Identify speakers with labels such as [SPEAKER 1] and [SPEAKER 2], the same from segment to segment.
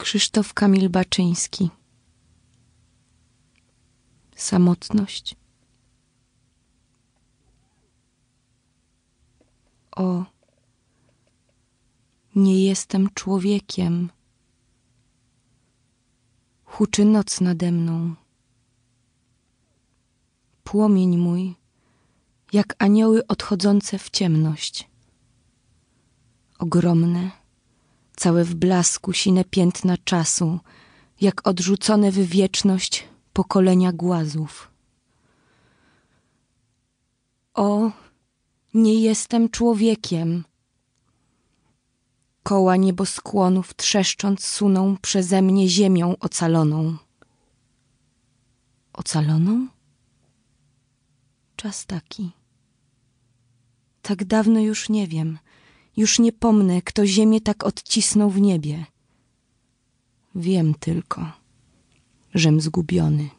[SPEAKER 1] Krzysztof Kamil Baczyński Samotność O, nie jestem człowiekiem. Huczy noc nade mną. Płomień mój, jak anioły odchodzące w ciemność. Ogromne, całe w blasku sine piętna czasu, jak odrzucone w wieczność pokolenia głazów. O, nie jestem człowiekiem. Koła nieboskłonów trzeszcząc suną przeze mnie ziemią ocaloną. Ocaloną? Czas taki. Tak dawno już nie wiem, już nie pomnę, kto ziemię tak odcisnął w niebie. Wiem tylko, żem zgubiony.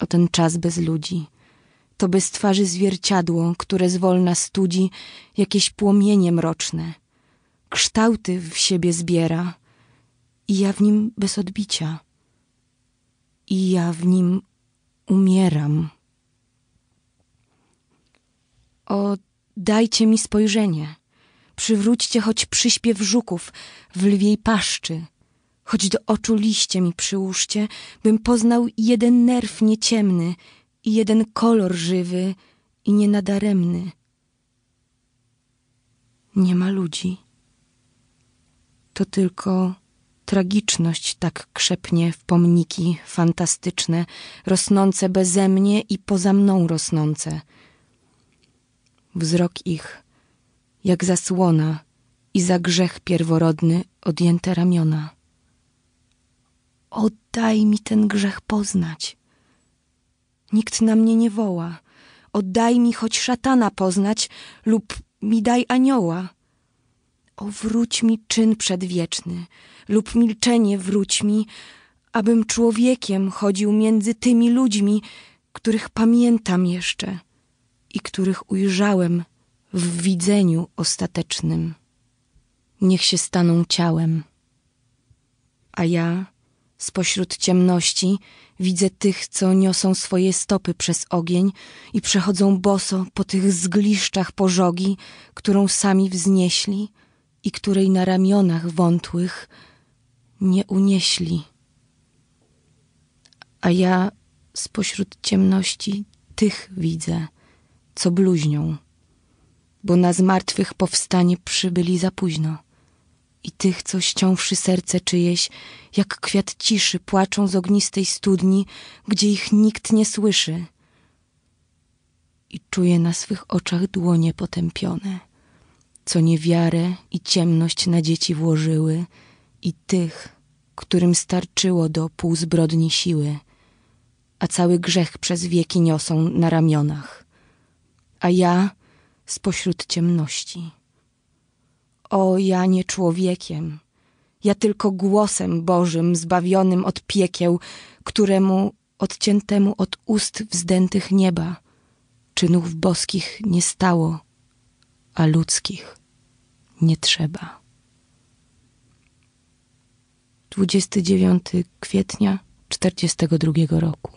[SPEAKER 1] O ten czas bez ludzi, to bez twarzy zwierciadło, które zwolna studzi jakieś płomienie mroczne. Kształty w siebie zbiera i ja w nim bez odbicia. I ja w nim umieram. O, dajcie mi spojrzenie. Przywróćcie choć przyśpiew żuków w lwiej paszczy. Choć do oczu liście mi przyłóżcie, bym poznał jeden nerw nieciemny i jeden kolor żywy i nienadaremny. Nie ma ludzi. To tylko tragiczność tak krzepnie w pomniki fantastyczne, rosnące beze mnie i poza mną rosnące. Wzrok ich, jak zasłona i za grzech pierworodny odjęte ramiona. Oddaj mi ten grzech poznać. Nikt na mnie nie woła. Oddaj mi choć szatana poznać lub mi daj anioła. O, wróć mi czyn przedwieczny lub milczenie wróć mi, abym człowiekiem chodził między tymi ludźmi, których pamiętam jeszcze i których ujrzałem w widzeniu ostatecznym. Niech się staną ciałem, a ja spośród ciemności widzę tych, co niosą swoje stopy przez ogień i przechodzą boso po tych zgliszczach pożogi, którą sami wznieśli i której na ramionach wątłych nie unieśli. A ja spośród ciemności tych widzę, co bluźnią, bo na zmartwych powstanie przybyli za późno. I tych, co ściąwszy serce czyjeś, jak kwiat ciszy, płaczą z ognistej studni, gdzie ich nikt nie słyszy. I czuję na swych oczach dłonie potępione, co niewiarę i ciemność na dzieci włożyły, i tych, którym starczyło do półzbrodni siły, a cały grzech przez wieki niosą na ramionach a ja spośród ciemności. O, ja nie człowiekiem, ja tylko głosem Bożym zbawionym od piekieł, któremu odciętemu od ust wzdętych nieba czynów boskich nie stało, a ludzkich nie trzeba. 29 kwietnia 42 roku.